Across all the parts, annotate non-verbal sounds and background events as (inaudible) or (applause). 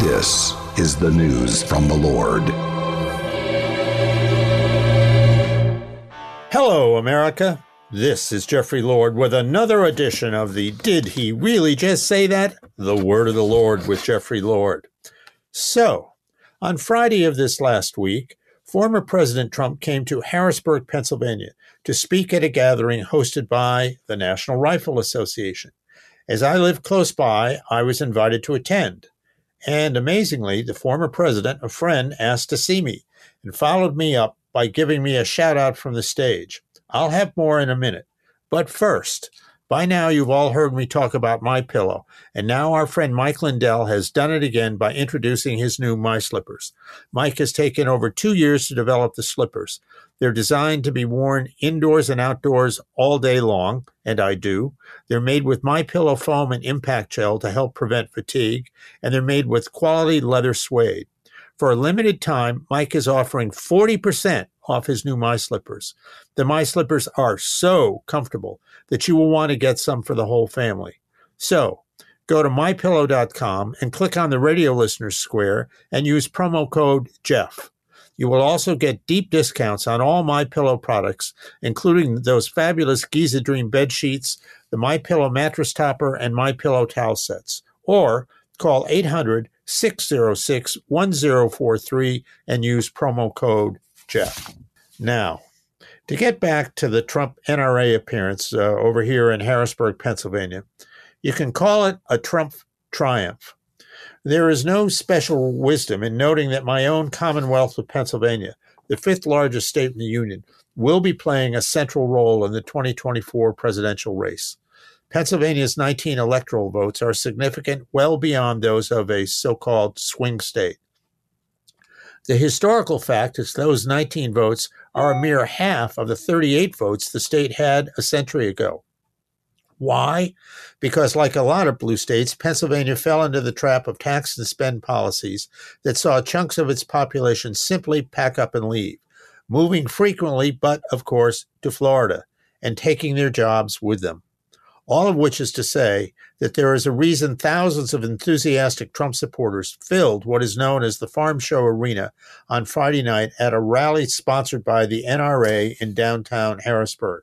This is the news from the Lord. Hello, America. This is Jeffrey Lord with another edition of the Did He Really Just Say That? The Word of the Lord with Jeffrey Lord. So, on Friday of this last week, former President Trump came to Harrisburg, Pennsylvania to speak at a gathering hosted by the National Rifle Association. As I live close by, I was invited to attend. And amazingly, the former president, a friend, asked to see me and followed me up by giving me a shout out from the stage. I'll have more in a minute. But first, by now you've all heard me talk about my pillow, and now our friend Mike Lindell has done it again by introducing his new My Slippers. Mike has taken over two years to develop the slippers. They're designed to be worn indoors and outdoors all day long, and I do. They're made with my pillow foam and impact gel to help prevent fatigue, and they're made with quality leather suede. For a limited time, Mike is offering 40% off his new My Slippers. The My Slippers are so comfortable that you will want to get some for the whole family. So, go to mypillow.com and click on the radio listeners square and use promo code Jeff. You will also get deep discounts on all My Pillow products, including those fabulous Giza Dream bed sheets, the My Pillow mattress topper, and My Pillow towel sets. Or call 800 606 1043 and use promo code Jeff. Now, to get back to the Trump NRA appearance uh, over here in Harrisburg, Pennsylvania, you can call it a Trump triumph. There is no special wisdom in noting that my own Commonwealth of Pennsylvania, the fifth largest state in the Union, will be playing a central role in the 2024 presidential race. Pennsylvania's 19 electoral votes are significant, well beyond those of a so called swing state. The historical fact is those 19 votes are a mere half of the 38 votes the state had a century ago. Why? Because, like a lot of blue states, Pennsylvania fell into the trap of tax and spend policies that saw chunks of its population simply pack up and leave, moving frequently, but of course, to Florida and taking their jobs with them. All of which is to say that there is a reason thousands of enthusiastic Trump supporters filled what is known as the Farm Show Arena on Friday night at a rally sponsored by the NRA in downtown Harrisburg.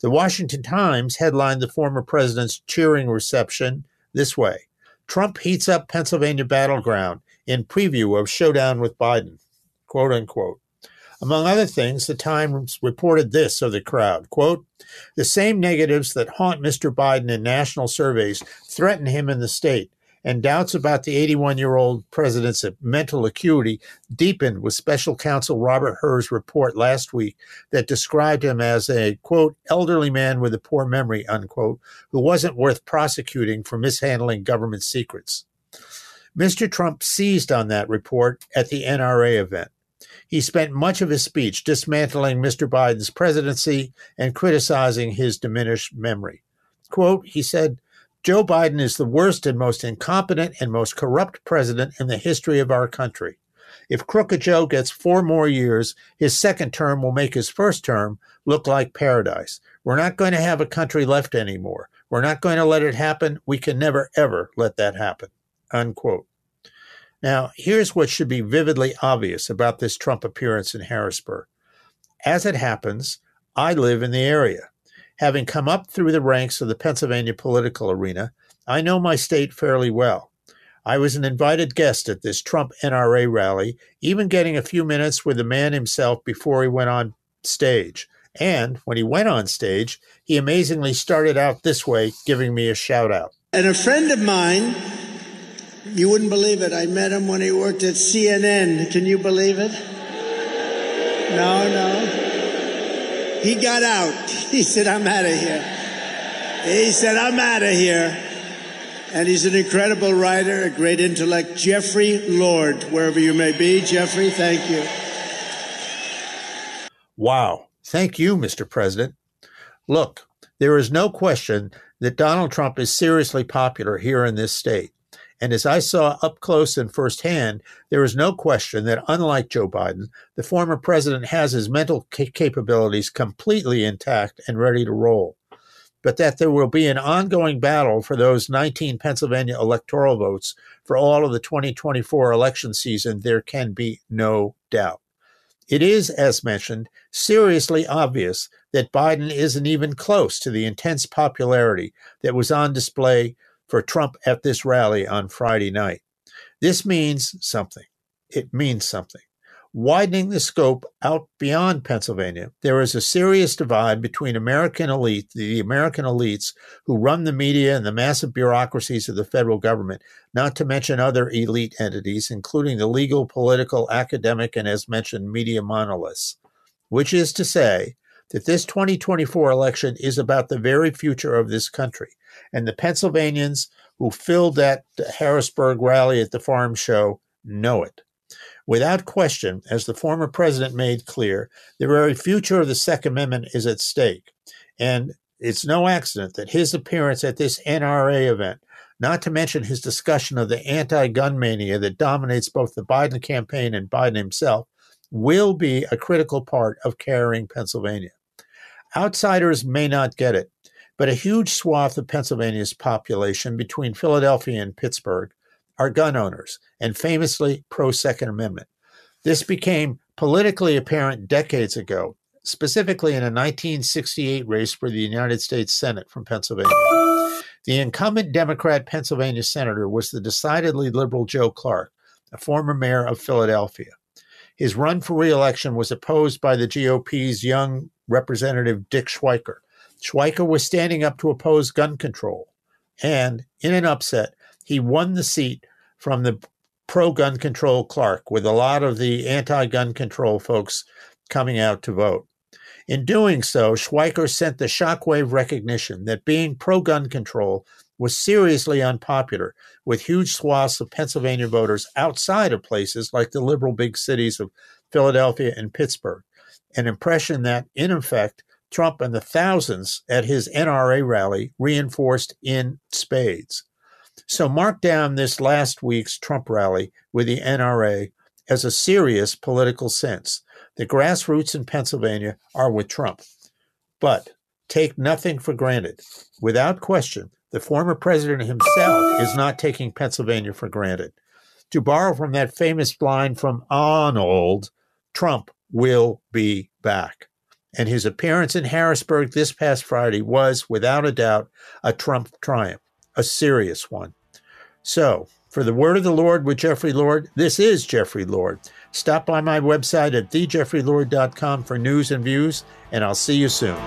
The Washington Times headlined the former president's cheering reception this way Trump heats up Pennsylvania battleground in preview of showdown with Biden, quote unquote. Among other things, the Times reported this of the crowd quote, the same negatives that haunt Mr. Biden in national surveys threaten him in the state and doubts about the 81 year old president's mental acuity deepened with special counsel Robert Hur's report last week that described him as a, quote, elderly man with a poor memory, unquote, who wasn't worth prosecuting for mishandling government secrets. Mr. Trump seized on that report at the NRA event. He spent much of his speech dismantling Mr. Biden's presidency and criticizing his diminished memory. Quote, he said, Joe Biden is the worst and most incompetent and most corrupt president in the history of our country. If Crooked Joe gets four more years, his second term will make his first term look like paradise. We're not going to have a country left anymore. We're not going to let it happen. We can never, ever let that happen. Unquote. Now, here's what should be vividly obvious about this Trump appearance in Harrisburg. As it happens, I live in the area. Having come up through the ranks of the Pennsylvania political arena, I know my state fairly well. I was an invited guest at this Trump NRA rally, even getting a few minutes with the man himself before he went on stage. And when he went on stage, he amazingly started out this way, giving me a shout out. And a friend of mine, you wouldn't believe it, I met him when he worked at CNN. Can you believe it? No, no. He got out. (laughs) He said, I'm out of here. He said, I'm out of here. And he's an incredible writer, a great intellect. Jeffrey Lord, wherever you may be. Jeffrey, thank you. Wow. Thank you, Mr. President. Look, there is no question that Donald Trump is seriously popular here in this state. And as I saw up close and firsthand, there is no question that unlike Joe Biden, the former president has his mental capabilities completely intact and ready to roll. but that there will be an ongoing battle for those 19 Pennsylvania electoral votes for all of the 2024 election season, there can be no doubt. It is, as mentioned, seriously obvious that Biden isn't even close to the intense popularity that was on display for Trump at this rally on Friday night. This means something. It means something widening the scope out beyond Pennsylvania, there is a serious divide between American elite, the American elites who run the media and the massive bureaucracies of the federal government, not to mention other elite entities, including the legal, political, academic, and as mentioned, media monoliths. Which is to say, that this 2024 election is about the very future of this country. And the Pennsylvanians who filled that Harrisburg rally at the farm show know it. Without question, as the former president made clear, the very future of the Second Amendment is at stake. And it's no accident that his appearance at this NRA event, not to mention his discussion of the anti gun mania that dominates both the Biden campaign and Biden himself, will be a critical part of carrying Pennsylvania. Outsiders may not get it, but a huge swath of Pennsylvania's population between Philadelphia and Pittsburgh are gun owners and famously pro Second Amendment. This became politically apparent decades ago, specifically in a 1968 race for the United States Senate from Pennsylvania. The incumbent Democrat Pennsylvania senator was the decidedly liberal Joe Clark, a former mayor of Philadelphia. His run for reelection was opposed by the GOP's young Representative Dick Schweiker. Schweiker was standing up to oppose gun control, and in an upset, he won the seat from the pro gun control Clark, with a lot of the anti gun control folks coming out to vote. In doing so, Schweiker sent the shockwave recognition that being pro gun control was seriously unpopular with huge swaths of Pennsylvania voters outside of places like the liberal big cities of Philadelphia and Pittsburgh. An impression that, in effect, Trump and the thousands at his NRA rally reinforced in spades. So mark down this last week's Trump rally with the NRA as a serious political sense. The grassroots in Pennsylvania are with Trump. But take nothing for granted. Without question, the former president himself is not taking Pennsylvania for granted. To borrow from that famous line from Arnold, Trump will be back. And his appearance in Harrisburg this past Friday was, without a doubt, a Trump triumph a serious one. So, for the word of the Lord with Jeffrey Lord, this is Jeffrey Lord. Stop by my website at thejeffreylord.com for news and views, and I'll see you soon.